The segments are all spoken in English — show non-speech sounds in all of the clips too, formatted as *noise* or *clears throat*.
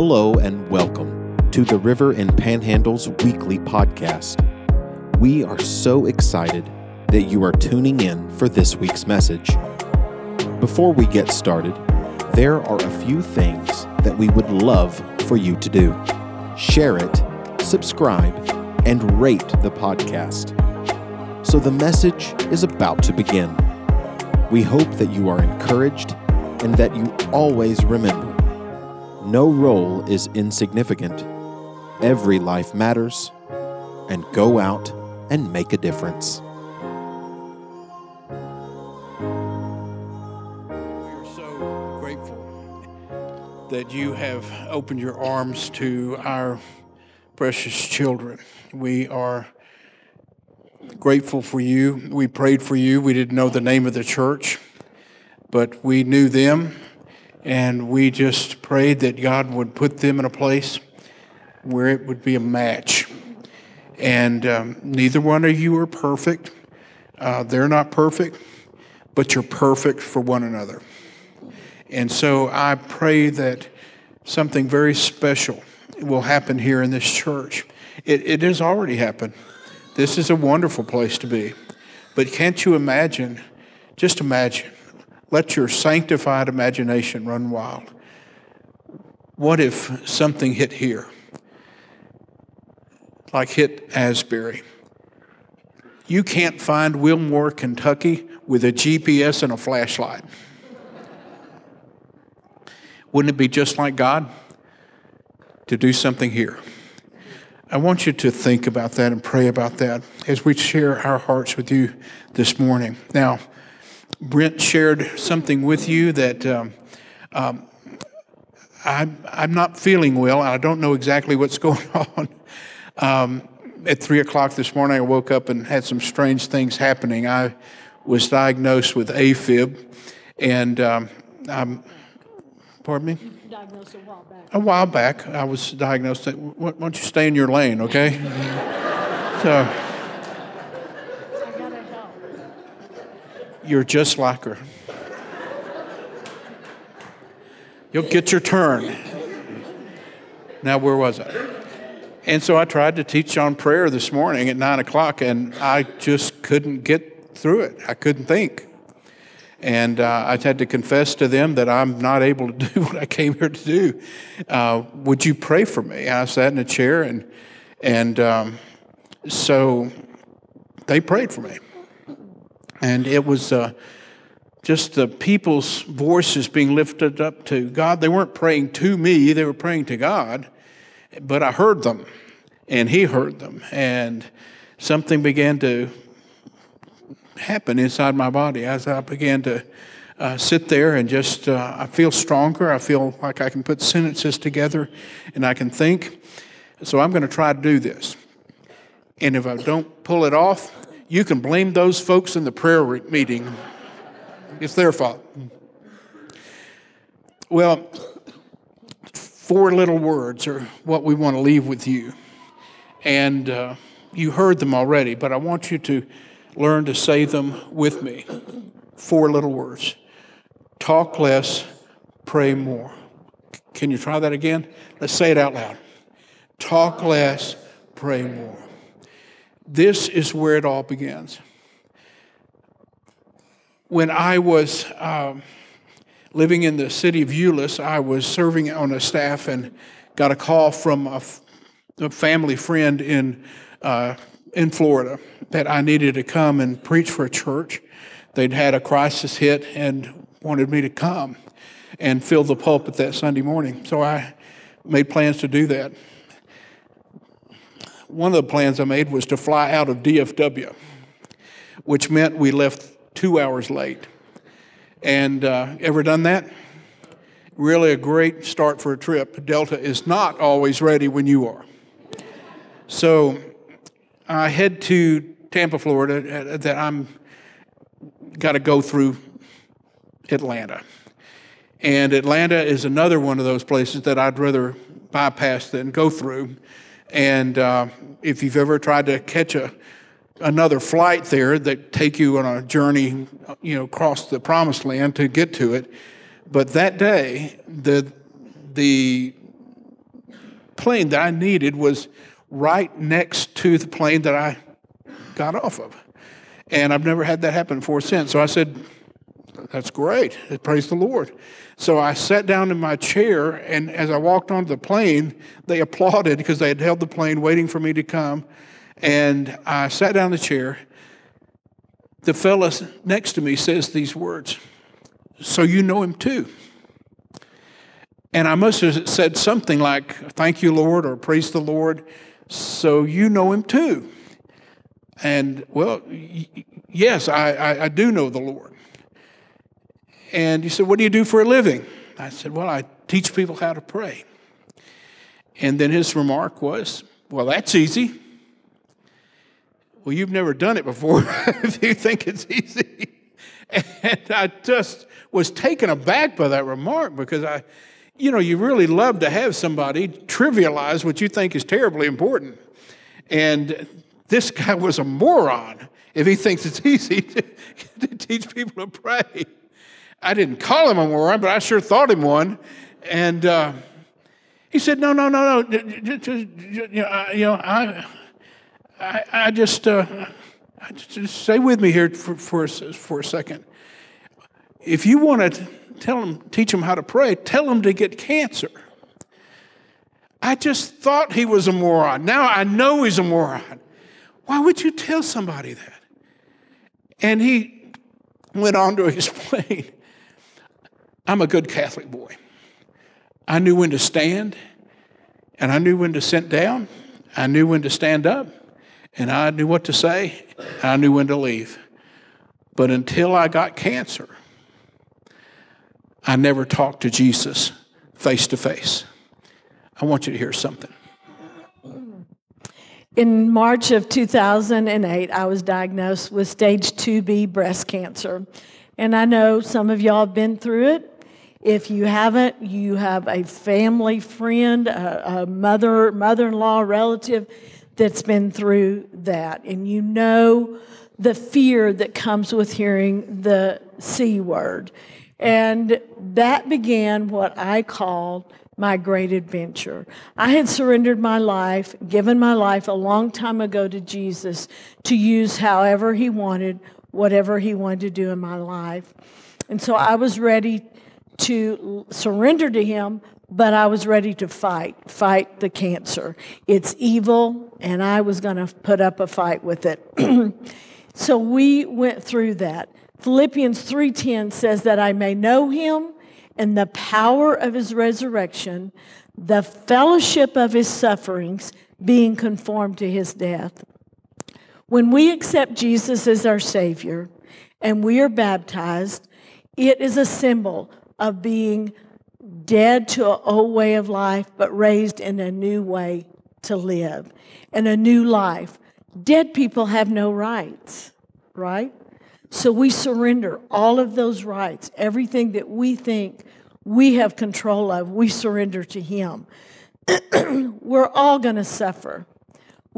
Hello and welcome to the River and Panhandle's weekly podcast. We are so excited that you are tuning in for this week's message. Before we get started, there are a few things that we would love for you to do. Share it, subscribe, and rate the podcast. So the message is about to begin. We hope that you are encouraged and that you always remember no role is insignificant. Every life matters, and go out and make a difference. We are so grateful that you have opened your arms to our precious children. We are grateful for you. We prayed for you. We didn't know the name of the church, but we knew them, and we just prayed that God would put them in a place where it would be a match. And um, neither one of you are perfect. Uh, they're not perfect, but you're perfect for one another. And so I pray that something very special will happen here in this church. It, it has already happened. This is a wonderful place to be. But can't you imagine? Just imagine. Let your sanctified imagination run wild. What if something hit here? Like hit Asbury. You can't find Wilmore, Kentucky with a GPS and a flashlight. Wouldn't it be just like God to do something here? I want you to think about that and pray about that as we share our hearts with you this morning. Now, Brent shared something with you that um, um, I'm, I'm not feeling well. And I don't know exactly what's *laughs* going on. Um, at 3 o'clock this morning, I woke up and had some strange things happening. I was diagnosed with AFib, and um, I'm, pardon me? diagnosed a while back. A while back, I was diagnosed. Why don't you stay in your lane, okay? *laughs* so you're just like her. You'll get your turn. Now, where was I? And so I tried to teach on prayer this morning at nine o'clock, and I just couldn't get through it. I couldn't think. And uh, I had to confess to them that I'm not able to *laughs* do what I came here to do. Uh, would you pray for me? I sat in a chair, and and um, so they prayed for me, and it was uh, just the people's voices being lifted up to God. They weren't praying to me; they were praying to God. But I heard them, and He heard them, and something began to happen inside my body as I began to uh, sit there and just, uh, I feel stronger. I feel like I can put sentences together and I can think. So I'm going to try to do this. And if I don't pull it off, you can blame those folks in the prayer re- meeting. It's their fault. Well, four little words are what we want to leave with you. And uh, you heard them already, but I want you to learn to say them with me. Four little words talk less, pray more. Can you try that again? Let's say it out loud. Talk less, pray more. This is where it all begins. When I was um, living in the city of Euless, I was serving on a staff and got a call from a, f- a family friend in uh, in Florida that I needed to come and preach for a church. They'd had a crisis hit and wanted me to come and fill the pulpit that Sunday morning. So I made plans to do that. One of the plans I made was to fly out of DFW, which meant we left two hours late. And uh, ever done that? Really a great start for a trip. Delta is not always ready when you are. So I head to Tampa, Florida, uh, that I'm got to go through Atlanta. And Atlanta is another one of those places that I'd rather bypass than go through. And uh, if you've ever tried to catch a another flight there that take you on a journey, you know, across the promised land to get to it, but that day the the plane that I needed was right next to the plane that I got off of. And I've never had that happen before since. So I said, That's great. Praise the Lord. So I sat down in my chair, and as I walked onto the plane, they applauded because they had held the plane waiting for me to come. And I sat down in the chair. The fellow next to me says these words So you know him too. And I must have said something like, Thank you, Lord, or Praise the Lord. So you know him too. And well, yes, I, I, I, do know the Lord. And he said, What do you do for a living? I said, Well, I teach people how to pray. And then his remark was, Well, that's easy. Well, you've never done it before *laughs* if you think it's easy. And I just was taken aback by that remark because I, you know, you really love to have somebody trivialize what you think is terribly important. And this guy was a moron if he thinks it's *laughs* easy to, to teach people to pray. I didn't call him a moron, but I sure thought him one. And uh, he said, "No, no, no, no. You know, I, I, I just, uh, just stay with me here for, for, for a second. If you want to tell them, teach them how to pray, tell them to get cancer. I just thought he was a moron. Now I know he's a moron. Why would you tell somebody that? And he went on to *laughs* explain I'm a good Catholic boy. I knew when to stand, and I knew when to sit down, I knew when to stand up, and I knew what to say, and I knew when to leave. But until I got cancer, I never talked to Jesus face to face. I want you to hear something. In March of 2008, I was diagnosed with stage 2B breast cancer. And I know some of y'all have been through it. If you haven't, you have a family friend, a, a mother, mother-in-law, relative that's been through that. And you know the fear that comes with hearing the C word. And that began what I called my great adventure. I had surrendered my life, given my life a long time ago to Jesus to use however He wanted, whatever He wanted to do in my life. And so I was ready to surrender to Him, but I was ready to fight, fight the cancer. It's evil, and I was going to put up a fight with it. *clears throat* so we went through that. Philippians 3:10 says that I may know him and the power of his resurrection, the fellowship of his sufferings, being conformed to his death. When we accept Jesus as our savior and we are baptized, it is a symbol of being dead to an old way of life but raised in a new way to live in a new life. Dead people have no rights, right? So we surrender all of those rights, everything that we think we have control of, we surrender to Him. *clears throat* we're all going to suffer.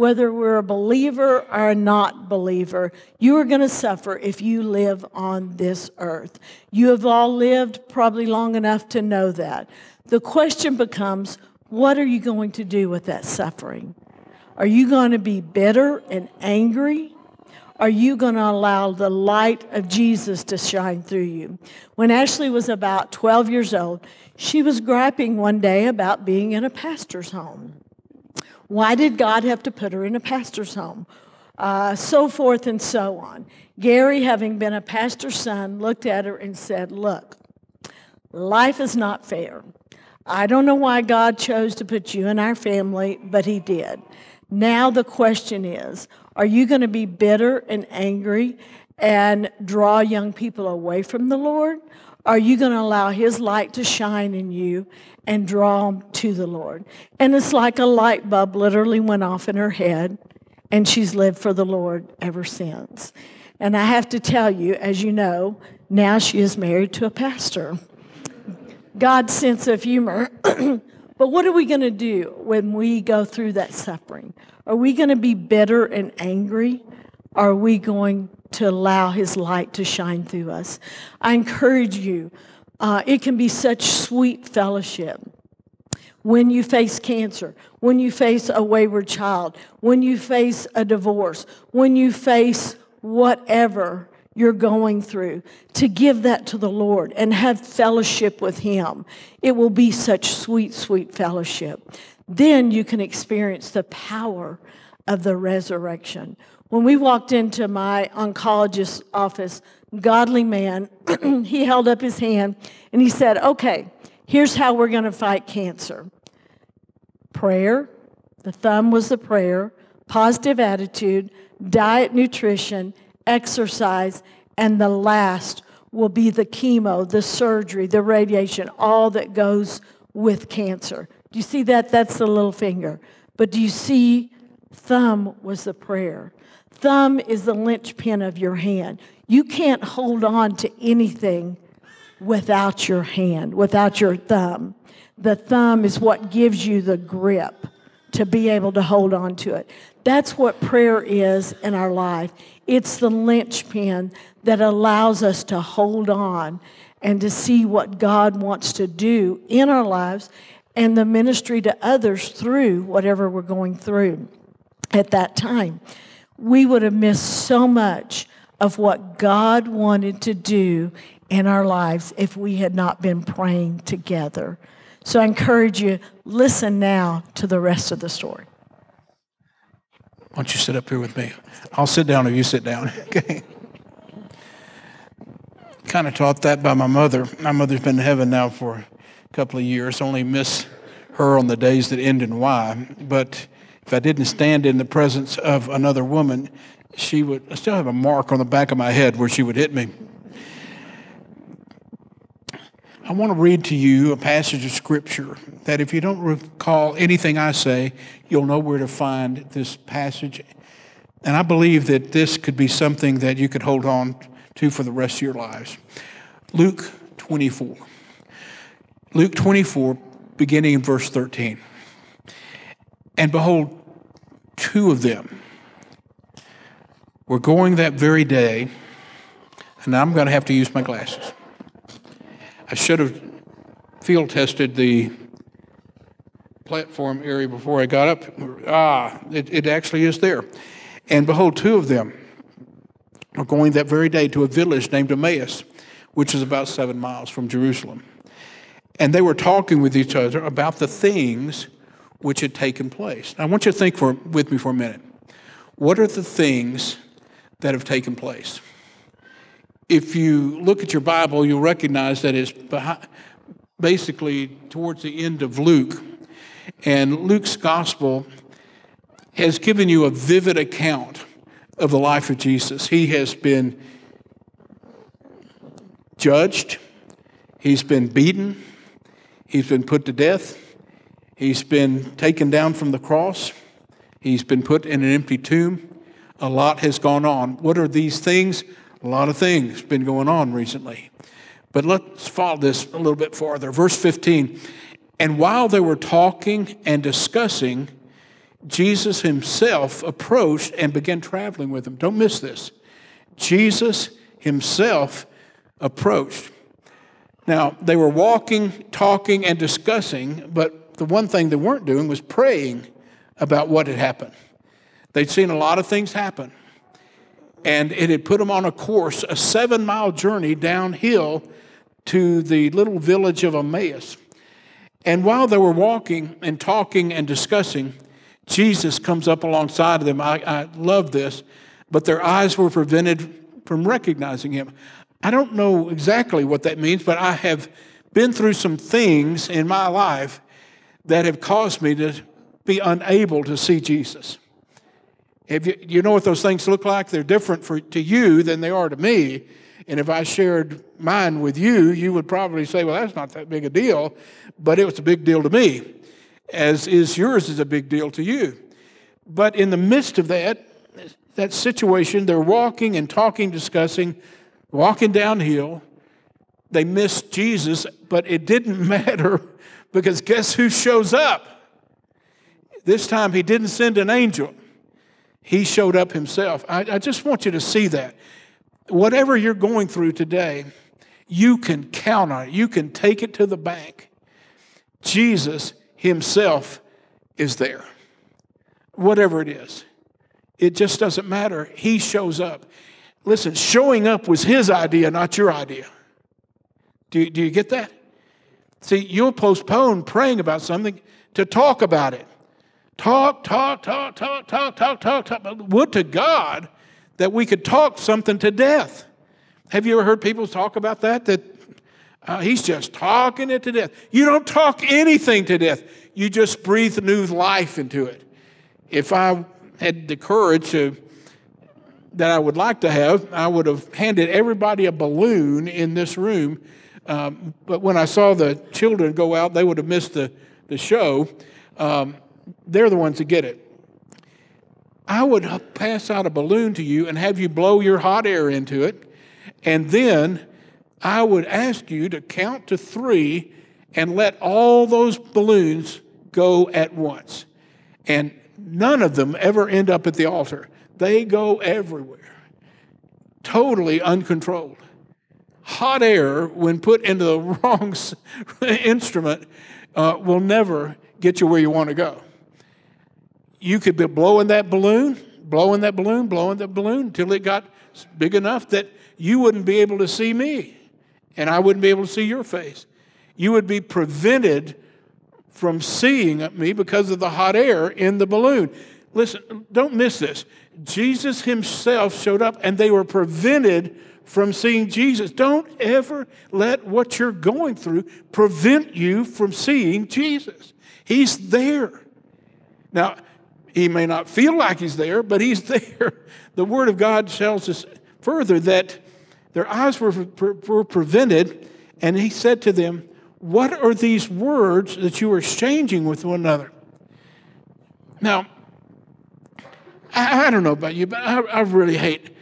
Whether we're a believer or a not believer, you are going to suffer if you live on this earth. You have all lived probably long enough to know that. The question becomes what are you going to do with that suffering? Are you going to be bitter and angry? are you going to allow the light of Jesus to shine through you? When Ashley was about 12 years old, she was griping one day about being in a pastor's home. Why did God have to put her in a pastor's home? Uh, so forth and so on. Gary, having been a pastor's son, looked at her and said, Look, life is not fair. I don't know why God chose to put you in our family, but He did. Now the question is are you going to be bitter and angry and draw young people away from the Lord? Are you going to allow His light to shine in you and draw them to the Lord? And it's like a light bulb literally went off in her head, and she's lived for the Lord ever since. And I have to tell you, as you know, now she is married to a pastor. God's sense of humor. *clears throat* but what are we going to do when we go through that suffering? Are we going to be bitter and angry? Are we going to allow His light to shine through us? I encourage you, uh, it can be such sweet fellowship when you face cancer, when you face a wayward child, when you face a divorce, when you face whatever you're going through, to give that to the Lord and have fellowship with Him. It will be such sweet, sweet fellowship. Then you can experience the power of the resurrection. When we walked into my oncologist's office, godly man, *clears throat* he held up his hand and he said, Okay, here's how we're going to fight cancer prayer, the thumb was the prayer, positive attitude, diet, nutrition, exercise, and the last will be the chemo, the surgery, the radiation, all that goes with cancer. Do you see that? That's the little finger. But do you see thumb was the prayer? Thumb is the linchpin of your hand. You can't hold on to anything without your hand, without your thumb. The thumb is what gives you the grip to be able to hold on to it. That's what prayer is in our life. It's the linchpin that allows us to hold on and to see what God wants to do in our lives and the ministry to others through whatever we're going through at that time. We would have missed so much of what God wanted to do in our lives if we had not been praying together. So I encourage you, listen now to the rest of the story. Why don't you sit up here with me? I'll sit down if you sit down. *laughs* Okay. kind of taught that by my mother. My mother's been in heaven now for a couple of years. Only miss her on the days that end in Y. But if I didn't stand in the presence of another woman, she would I still have a mark on the back of my head where she would hit me. I want to read to you a passage of scripture that if you don't recall anything I say, you'll know where to find this passage. And I believe that this could be something that you could hold on to for the rest of your lives. Luke 24. Luke 24, beginning in verse 13. And behold, two of them were going that very day, and I'm going to have to use my glasses. I should have field tested the platform area before I got up. Ah, it, it actually is there. And behold, two of them are going that very day to a village named Emmaus, which is about seven miles from Jerusalem. And they were talking with each other about the things which had taken place. Now, I want you to think for, with me for a minute. What are the things that have taken place? if you look at your Bible, you'll recognize that it's behind, basically towards the end of Luke. And Luke's gospel has given you a vivid account of the life of Jesus. He has been judged, he's been beaten, he's been put to death, he's been taken down from the cross, he's been put in an empty tomb. A lot has gone on. What are these things? A lot of things been going on recently. But let's follow this a little bit farther. Verse 15. And while they were talking and discussing, Jesus himself approached and began traveling with them. Don't miss this. Jesus himself approached. Now, they were walking, talking, and discussing, but the one thing they weren't doing was praying about what had happened. They'd seen a lot of things happen and it had put them on a course, a seven mile journey downhill to the little village of Emmaus. And while they were walking and talking and discussing, Jesus comes up alongside of them. I, I love this, but their eyes were prevented from recognizing him. I don't know exactly what that means, but I have been through some things in my life that have caused me to be unable to see Jesus. If you, you know what those things look like? They're different for, to you than they are to me. And if I shared mine with you, you would probably say, well, that's not that big a deal, but it was a big deal to me, as is yours is a big deal to you. But in the midst of that, that situation, they're walking and talking, discussing, walking downhill. They missed Jesus, but it didn't *laughs* matter because guess who shows up? This time he didn't send an angel. He showed up himself. I, I just want you to see that. Whatever you're going through today, you can count on it. You can take it to the bank. Jesus Himself is there. Whatever it is, it just doesn't matter. He shows up. Listen, showing up was His idea, not your idea. Do do you get that? See, you'll postpone praying about something to talk about it. Talk, talk, talk, talk, talk, talk, talk, talk. Would to God that we could talk something to death. Have you ever heard people talk about that? That uh, he's just talking it to death. You don't talk anything to death. You just breathe new life into it. If I had the courage to, that I would like to have, I would have handed everybody a balloon in this room. Um, but when I saw the children go out, they would have missed the, the show. Um, they're the ones that get it. I would pass out a balloon to you and have you blow your hot air into it, and then I would ask you to count to three and let all those balloons go at once. And none of them ever end up at the altar, they go everywhere, totally uncontrolled. Hot air, when put into the *laughs* wrong instrument, uh, will never get you where you want to go. You could be blowing that balloon, blowing that balloon, blowing that balloon until it got big enough that you wouldn't be able to see me and I wouldn't be able to see your face. You would be prevented from seeing me because of the hot air in the balloon. Listen, don't miss this. Jesus himself showed up and they were prevented from seeing Jesus. Don't ever let what you're going through prevent you from seeing Jesus. He's there. Now, he may not feel like he's there, but he's *laughs* there. The Word of God tells us further that their eyes were, were prevented, and he said to them, What are these words that you are exchanging with one another? Now, I, I don't know about you, but I, I, really hate,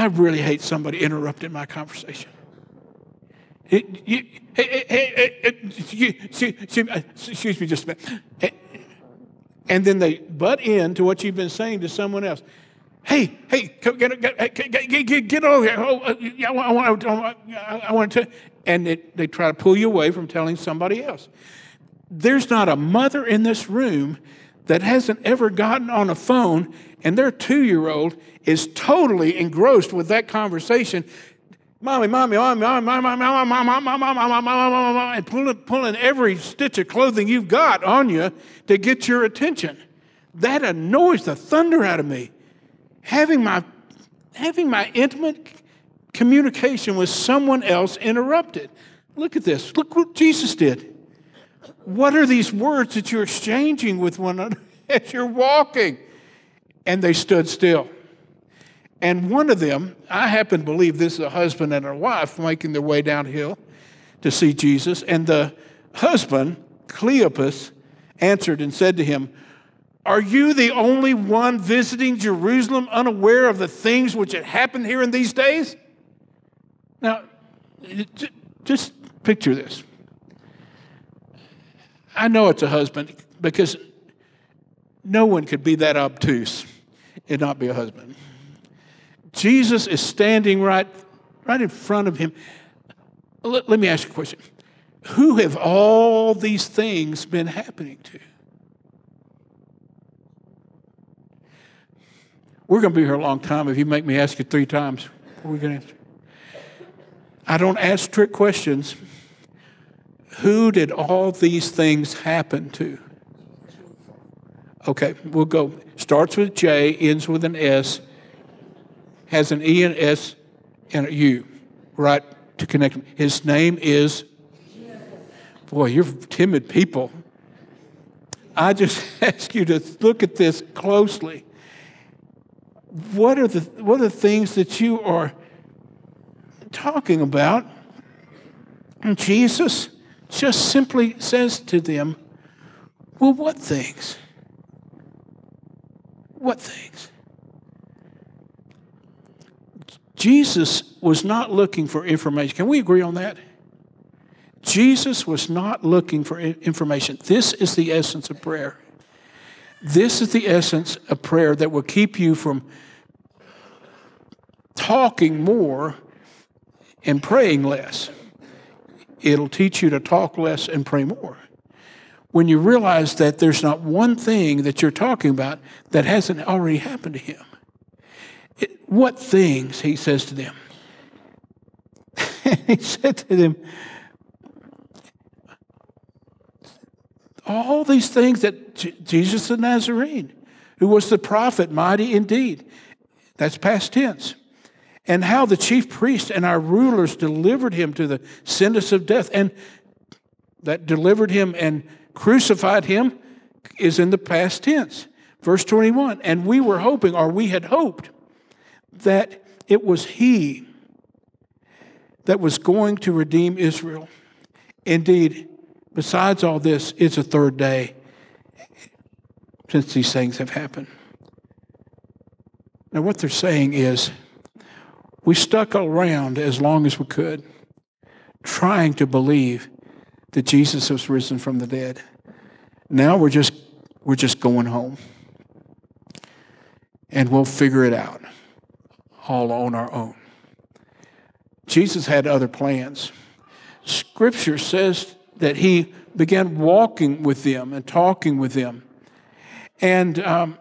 I really hate somebody interrupting my conversation. Excuse me just a minute. And then they butt in to what you've been saying to someone else. Hey, hey, get, get, get, get, over here. Oh, uh, I, want, I want to. And it, they try to pull you away from telling somebody else. There's not a mother in this room that hasn't ever gotten on a phone and their two year old is totally engrossed with that conversation. Mommy, mommy, mommy, mommy, mommy, mommy, mommy, mommy, mommy, mommy, mommy, mommy, and pulling, pulling every stitch of clothing you've got on you to get your attention. That annoys the thunder out of me having my, having my intimate communication with someone else interrupted. Look at this. Look what Jesus did. What are these words that you're exchanging with one another *laughs* as you're walking? And they stood still. And one of them, I happen to believe this is a husband and a wife making their way downhill to see Jesus. And the husband, Cleopas, answered and said to him, are you the only one visiting Jerusalem unaware of the things which had happened here in these days? Now, just picture this. I know it's a husband because no one could be that obtuse and not be a husband. Jesus is standing right, right in front of him. Let, let me ask you a question. Who have all these things been happening to? We're going to be here a long time if you make me ask you three times. What are we going to answer? I don't ask trick questions. Who did all these things happen to? Okay, we'll go. Starts with J, ends with an S, has an E and S and a U, right, to connect them. His name is, boy, you're timid people. I just *laughs* ask you to look at this closely what are the, what are the things that you are talking about? Jesus just simply says to them, Well, what things? What things? Jesus was not looking for information. Can we agree on that? Jesus was not looking for information. This is the essence of prayer. This is the essence of prayer that will keep you from talking more and praying less. It'll teach you to talk less and pray more. when you realize that there's not one thing that you're talking about that hasn't already happened to him. It, what things, he says to them? *laughs* he said to them, all these things that J- Jesus the Nazarene, who was the prophet, mighty indeed, that's past tense, and how the chief priests and our rulers delivered him to the sentence of death, and that delivered him and crucified him is in the past tense. Verse 21 And we were hoping, or we had hoped, that it was he that was going to redeem Israel. Indeed, besides all this, it's a third day since these things have happened. Now, what they're saying is, we stuck around as long as we could, trying to believe that Jesus was risen from the dead. Now we're just we're just going home. And we'll figure it out all on our own. Jesus had other plans. Scripture says that he began walking with them and talking with them. And um,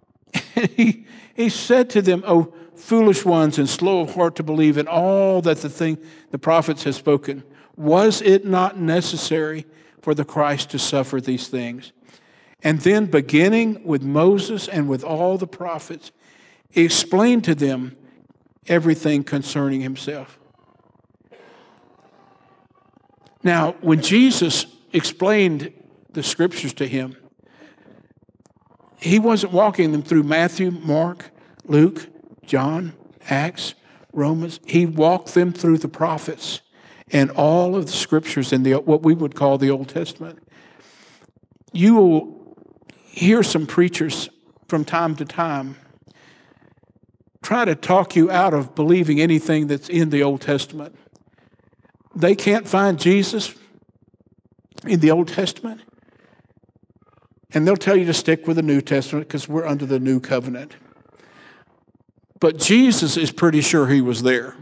*laughs* he, he said to them, Oh, foolish ones and slow of heart to believe in all that the thing the prophets have spoken. Was it not necessary for the Christ to suffer these things? And then, beginning with Moses and with all the prophets, he explained to them everything concerning himself. Now, when Jesus explained the scriptures to him, he wasn't walking them through Matthew, Mark, Luke, John, Acts, Romans. He walked them through the prophets and all of the scriptures in the, what we would call the Old Testament. You will hear some preachers from time to time try to talk you out of believing anything that's in the Old Testament. They can't find Jesus in the Old Testament, and they'll tell you to stick with the New Testament because we're under the new covenant. But Jesus is pretty sure he was there.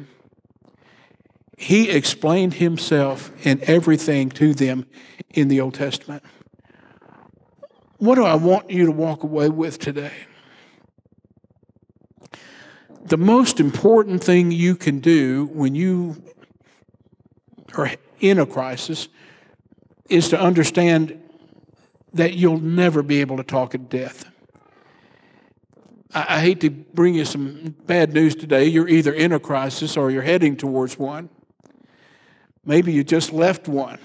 He explained himself and everything to them in the Old Testament. What do I want you to walk away with today? The most important thing you can do when you are in a crisis is to understand that you'll never be able to talk at death. I, I hate to bring you some bad news today. You're either in a crisis or you're heading towards one. Maybe you just left one.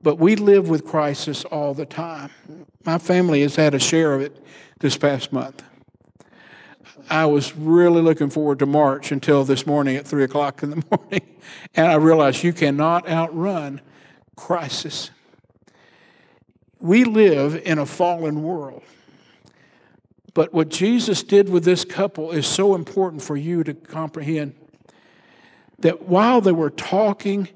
But we live with crisis all the time. My family has had a share of it this past month. I was really looking forward to March until this morning at 3 o'clock in the *laughs* morning. And I realized you cannot outrun crisis. We live in a fallen world. But what Jesus did with this couple is so important for you to comprehend that while they were talking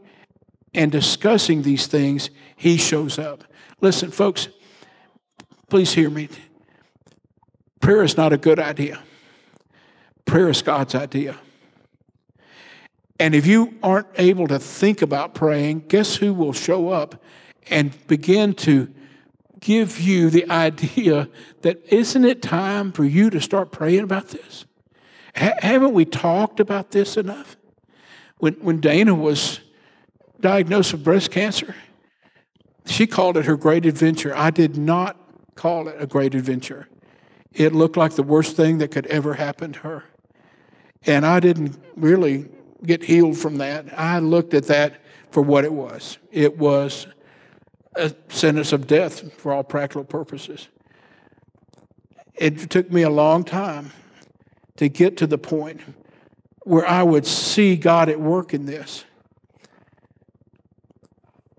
and discussing these things, he shows up. Listen, folks, please hear me. Prayer is not a good idea, prayer is God's idea. And if you aren't able to think about praying, guess who will show up and begin to give you the idea that isn't it time for you to start praying about this? haven't we talked about this enough? When, when Dana was diagnosed with breast cancer, she called it her great adventure. I did not call it a great adventure. It looked like the worst thing that could ever happen to her. And I didn't really get healed from that. I looked at that for what it was it was a sentence of death for all practical purposes. It took me a long time to get to the point where I would see God at work in this.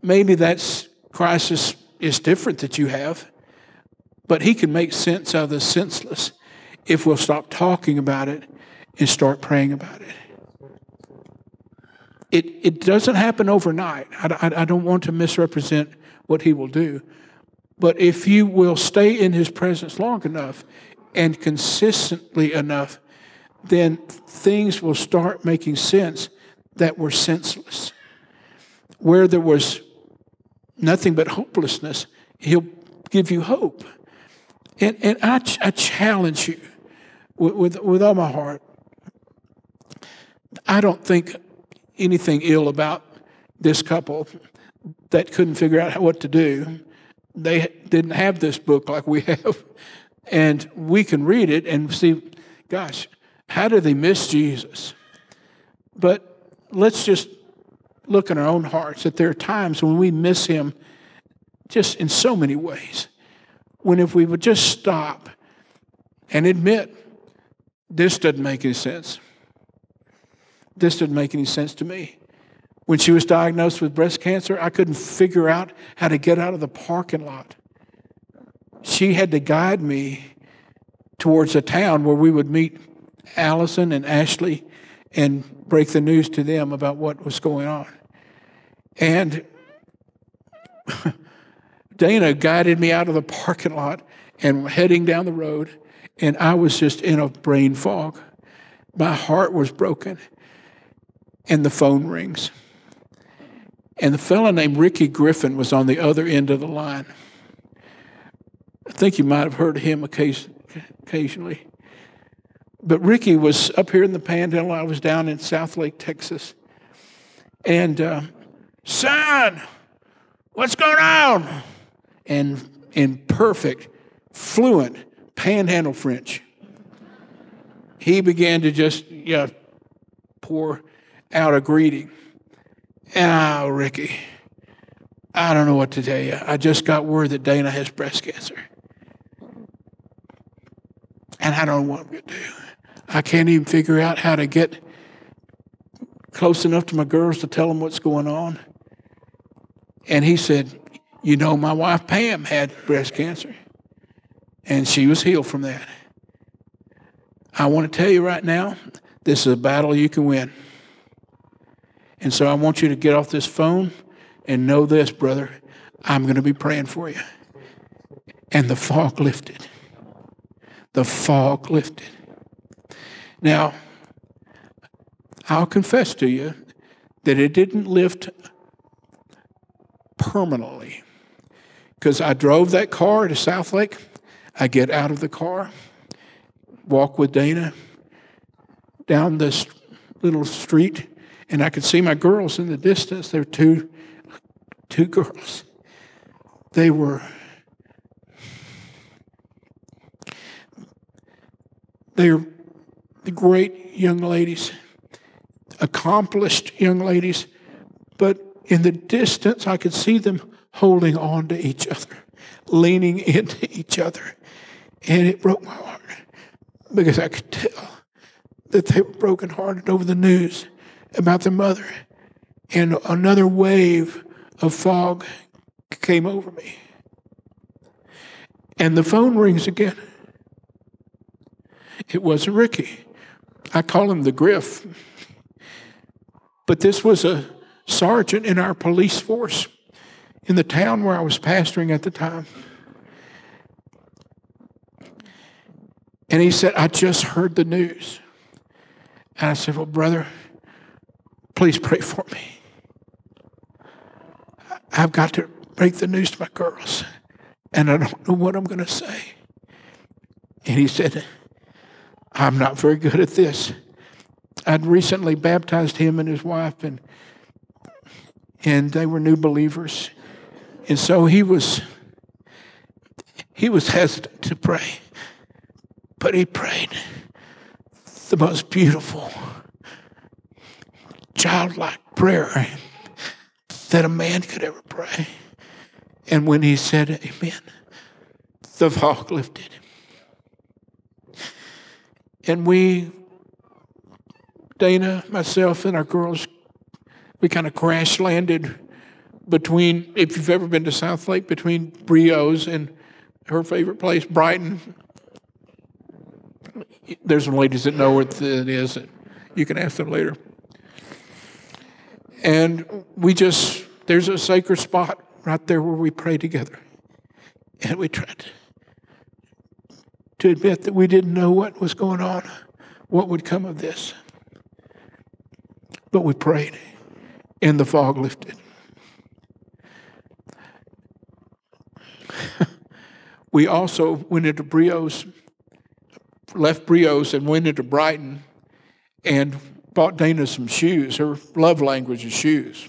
Maybe that crisis is different that you have, but He can make sense out of the senseless if we'll stop talking about it and start praying about it. It, it doesn't happen overnight. I, I, I don't want to misrepresent what He will do. But if you will stay in His presence long enough and consistently enough, then things will start making sense that were senseless. Where there was nothing but hopelessness, He'll give you hope. And, and I, I challenge you with, with, with all my heart. I don't think anything ill about this couple that couldn't figure out what to do. They didn't have this book like we have. And we can read it and see, gosh, how do they miss Jesus? But let's just look in our own hearts that there are times when we miss him just in so many ways. When if we would just stop and admit, this doesn't make any sense. This doesn't make any sense to me. When she was diagnosed with breast cancer, I couldn't figure out how to get out of the parking lot. She had to guide me towards a town where we would meet Allison and Ashley and break the news to them about what was going on. And *laughs* Dana guided me out of the parking lot and heading down the road, and I was just in a brain fog. My heart was broken, and the phone rings. And the fellow named Ricky Griffin was on the other end of the line. I think you might have heard of him occasionally. But Ricky was up here in the Panhandle. I was down in Southlake, Texas. And, uh, son, what's going on? And in perfect, fluent Panhandle French, he began to just know, pour out a greeting. And, oh, Ricky, I don't know what to tell you. I just got word that Dana has breast cancer. And I don't know what I'm going to do. I can't even figure out how to get close enough to my girls to tell them what's going on. And he said, You know, my wife Pam had breast cancer, and she was healed from that. I want to tell you right now, this is a battle you can win. And so I want you to get off this phone and know this, brother. I'm going to be praying for you. And the fog lifted. The fog lifted. Now, I'll confess to you that it didn't lift permanently because I drove that car to Southlake. I get out of the car, walk with Dana down this little street, and I could see my girls in the distance. There were two, two girls. They were they're great young ladies, accomplished young ladies, but in the distance I could see them holding on to each other, leaning into each other. And it broke my heart because I could tell that they were brokenhearted over the news about their mother. And another wave of fog came over me. And the phone rings again. It wasn't Ricky. I call him the Griff. But this was a sergeant in our police force in the town where I was pastoring at the time. And he said, I just heard the news. And I said, Well, brother, please pray for me. I've got to break the news to my girls, and I don't know what I'm going to say. And he said, I'm not very good at this. I'd recently baptized him and his wife, and and they were new believers, and so he was he was hesitant to pray, but he prayed the most beautiful, childlike prayer that a man could ever pray. And when he said Amen, the fog lifted. And we, Dana, myself, and our girls, we kind of crash landed between, if you've ever been to Southlake, between Brio's and her favorite place, Brighton. There's some ladies that know what it is. You can ask them later. And we just, there's a sacred spot right there where we pray together. And we tried to admit that we didn't know what was going on, what would come of this. But we prayed, and the fog lifted. *laughs* we also went into Brios, left Brios, and went into Brighton and bought Dana some shoes. Her love language is shoes.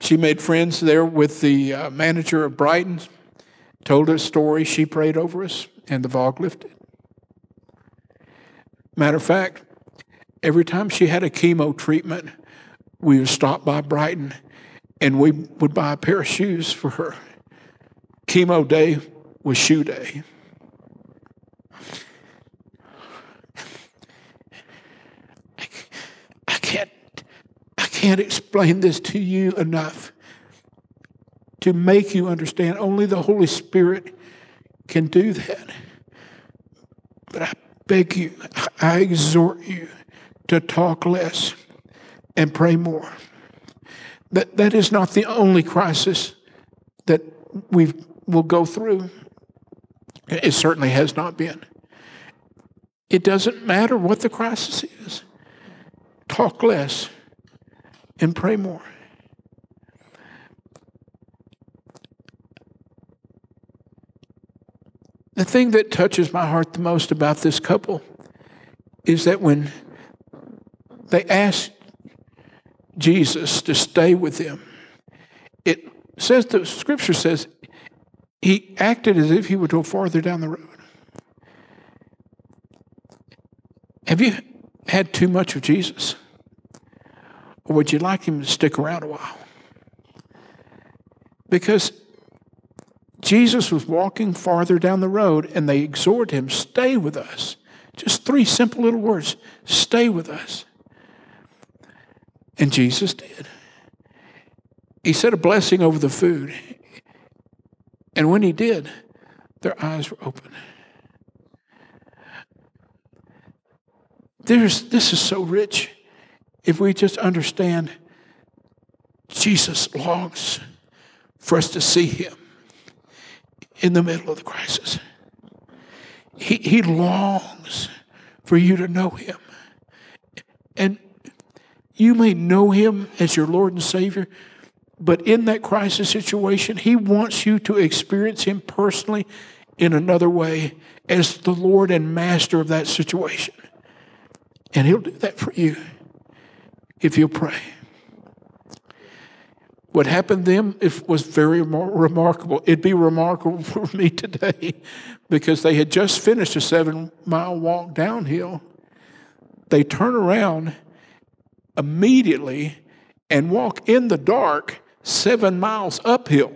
She made friends there with the uh, manager of Brighton, told her story. She prayed over us, and the fog lifted. Matter of fact, every time she had a chemo treatment, we would stop by Brighton and we would buy a pair of shoes for her. Chemo day was shoe day. I can't, I can't explain this to you enough to make you understand. Only the Holy Spirit can do that. But I beg you, I exhort you to talk less and pray more. That, that is not the only crisis that we will go through. It certainly has not been. It doesn't matter what the crisis is. Talk less and pray more. The thing that touches my heart the most about this couple is that when they asked Jesus to stay with them, it says the scripture says he acted as if he would go farther down the road. Have you had too much of Jesus? Or would you like him to stick around a while? Because Jesus was walking farther down the road and they exhorted him, Stay with us. Just three simple little words stay with us. And Jesus did. He said a blessing over the food. And when he did, their eyes were open. There's, this is so rich if we just understand Jesus longs for us to see him in the middle of the crisis. He, he longs for you to know him. And you may know him as your Lord and Savior, but in that crisis situation, he wants you to experience him personally in another way as the Lord and Master of that situation. And he'll do that for you if you'll pray. What happened then was very remarkable. It'd be remarkable *laughs* for me today because they had just finished a seven mile walk downhill. They turn around immediately and walk in the dark seven miles uphill.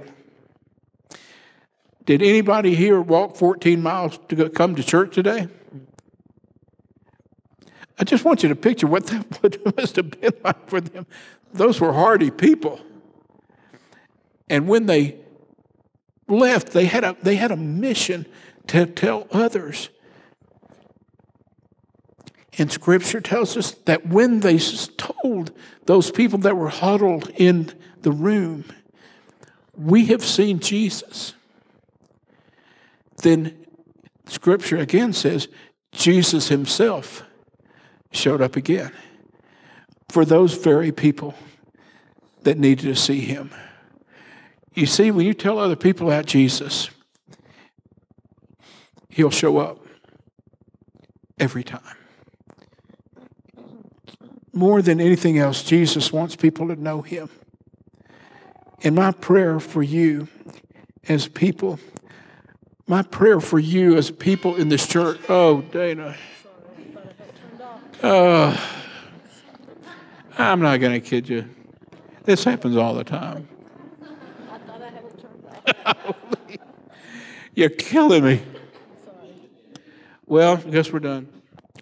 Did anybody here walk 14 miles to come to church today? I just want you to picture what that must have been like for them. Those were hardy people. And when they left, they had a, they had a mission to tell others. And scripture tells us that when they told those people that were huddled in the room, we have seen Jesus, then scripture again says Jesus himself showed up again for those very people that needed to see him. You see, when you tell other people about Jesus, He'll show up every time. More than anything else, Jesus wants people to know Him. And my prayer for you as people, my prayer for you as people in this church, oh, Dana. Uh, I'm not going to kid you. This happens all the time. *laughs* You're killing me. Well, I guess we're done.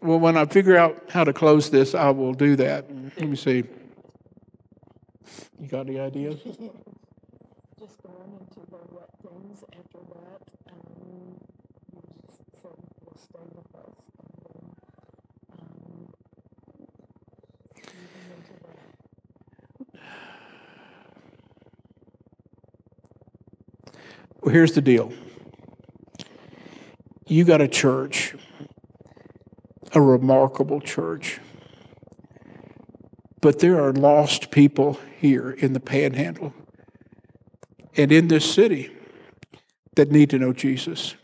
Well, when I figure out how to close this, I will do that. Let me see. You got any ideas? *laughs* Just going into the what things after that, um, will stay with us. And then, um, into the Well, here's the deal you got a church, a remarkable church, but there are lost people here in the panhandle. and in this city that need to know Jesus.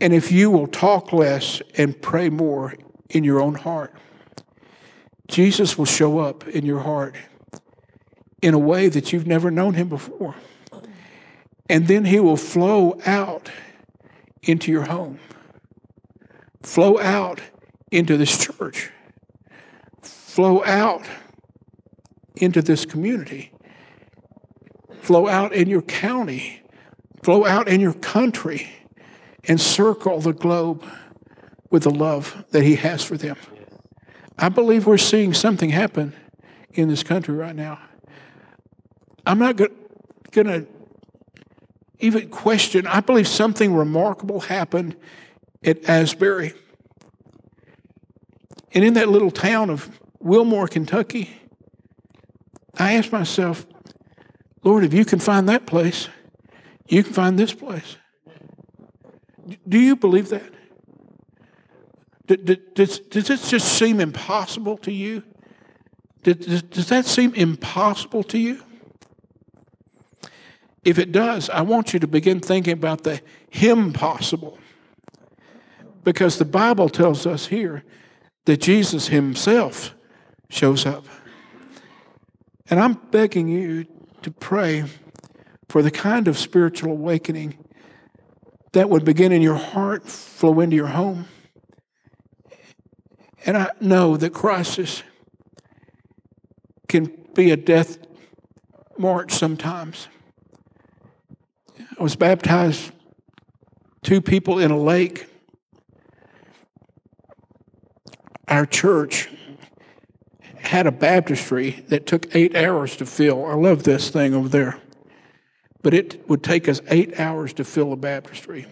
And if you will talk less and pray more in your own heart, Jesus will show up in your heart in a way that you've never known him before. And then he will flow out into your home, flow out into this church, flow out into this community, flow out in your county, flow out in your country, and circle the globe with the love that he has for them. I believe we're seeing something happen in this country right now. I'm not going to even question, I believe something remarkable happened at Asbury. And in that little town of Wilmore, Kentucky, I asked myself, Lord, if you can find that place, you can find this place. Do you believe that? Does, does this just seem impossible to you? Does, does that seem impossible to you? If it does, I want you to begin thinking about the him possible. Because the Bible tells us here that Jesus himself shows up. And I'm begging you to pray for the kind of spiritual awakening that would begin in your heart, flow into your home. And I know that crisis can be a death march sometimes. I was baptized two people in a lake. Our church had a baptistry that took eight hours to fill. I love this thing over there. But it would take us eight hours to fill a baptistry.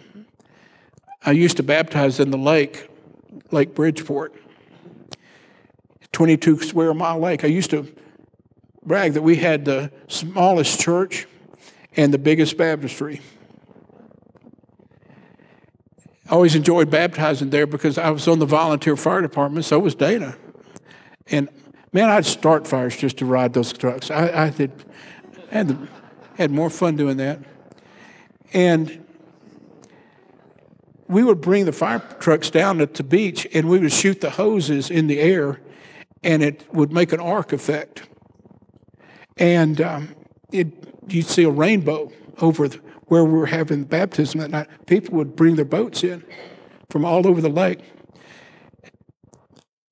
I used to baptize in the lake, Lake Bridgeport, 22 square mile lake. I used to brag that we had the smallest church and the biggest baptistry. I always enjoyed baptizing there because I was on the volunteer fire department, so was Dana. And man, I'd start fires just to ride those trucks. I, I did, had, the, had more fun doing that. And we would bring the fire trucks down at the beach and we would shoot the hoses in the air and it would make an arc effect. And um, it, you'd see a rainbow over the, where we were having baptism that night. People would bring their boats in from all over the lake.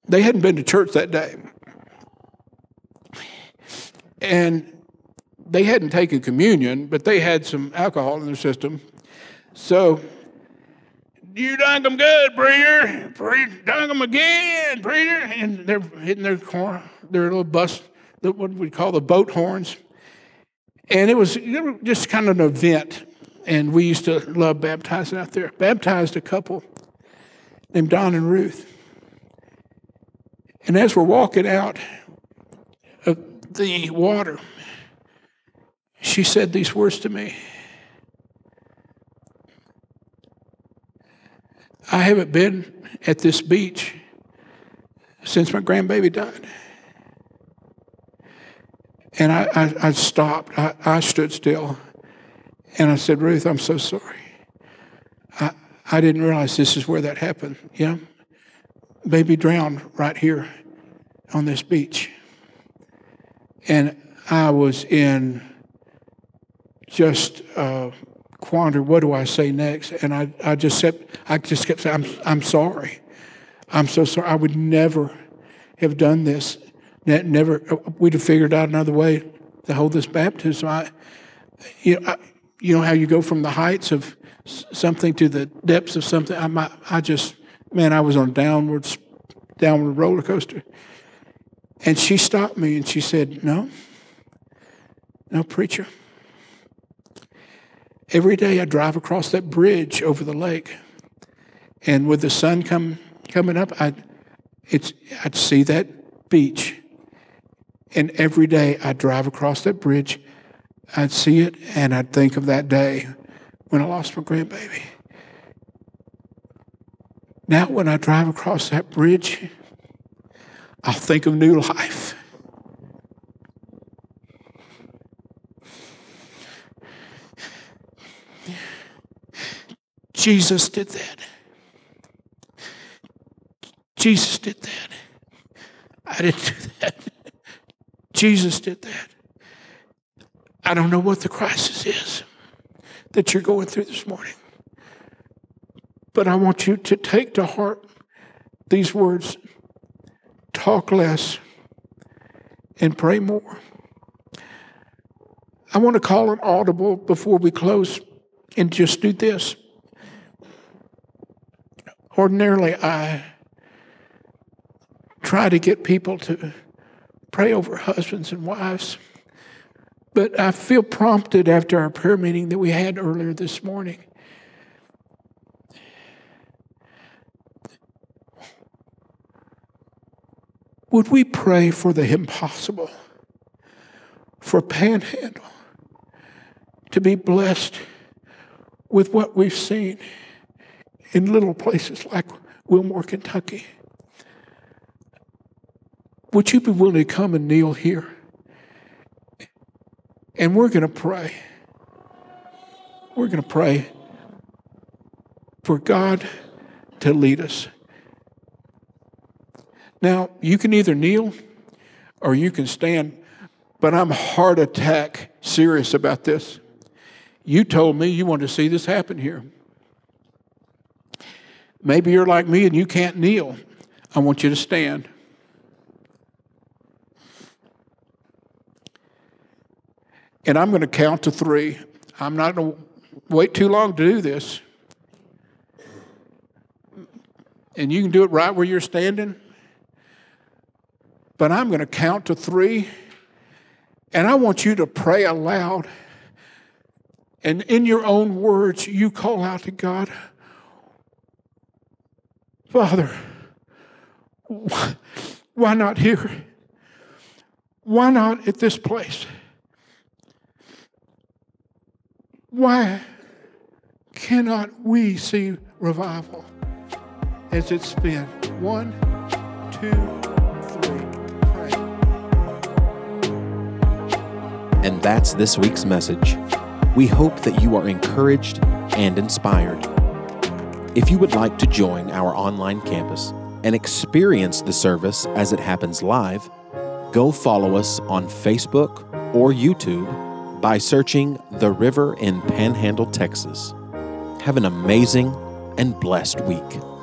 They hadn't been to church that day. And they hadn't taken communion, but they had some alcohol in their system. So, you dunk them good, preacher. Preacher, dunk them again, preacher. And they're hitting their car, their little bus, what we call the boat horns. And it was just kind of an event. And we used to love baptizing out there. Baptized a couple named Don and Ruth. And as we're walking out of the water, she said these words to me I haven't been at this beach since my grandbaby died. And I, I, I stopped. I, I, stood still. And I said, Ruth, I'm so sorry. I, I didn't realize this is where that happened. Yeah? Baby drowned right here on this beach. And I was in just uh, quandary. What do I say next? And I, I just said, I just kept saying, I'm, I'm sorry. I'm so sorry. I would never have done this never we'd have figured out another way to hold this baptism. I, you know, I, you know how you go from the heights of something to the depths of something. I, I just, man, I was on a downward, downward roller coaster. And she stopped me and she said, "No, no, preacher. Every day I drive across that bridge over the lake, and with the sun come coming up, I, it's I'd see that beach." And every day I'd drive across that bridge, I'd see it, and I'd think of that day when I lost my grandbaby. Now, when I drive across that bridge, I'll think of new life. Jesus did that. Jesus did that. I didn't do that. Jesus did that. I don't know what the crisis is that you're going through this morning, but I want you to take to heart these words talk less and pray more. I want to call an audible before we close and just do this. Ordinarily, I try to get people to pray over husbands and wives. But I feel prompted after our prayer meeting that we had earlier this morning. Would we pray for the impossible, for Panhandle to be blessed with what we've seen in little places like Wilmore, Kentucky? Would you be willing to come and kneel here? And we're going to pray. We're going to pray for God to lead us. Now, you can either kneel or you can stand, but I'm heart attack serious about this. You told me you want to see this happen here. Maybe you're like me and you can't kneel. I want you to stand. And I'm going to count to three. I'm not going to wait too long to do this. And you can do it right where you're standing. But I'm going to count to three. And I want you to pray aloud. And in your own words, you call out to God Father, why not here? Why not at this place? Why cannot we see revival as it's been? One, two, three. Pray. And that's this week's message. We hope that you are encouraged and inspired. If you would like to join our online campus and experience the service as it happens live, go follow us on Facebook or YouTube by searching The River in Panhandle, Texas. Have an amazing and blessed week.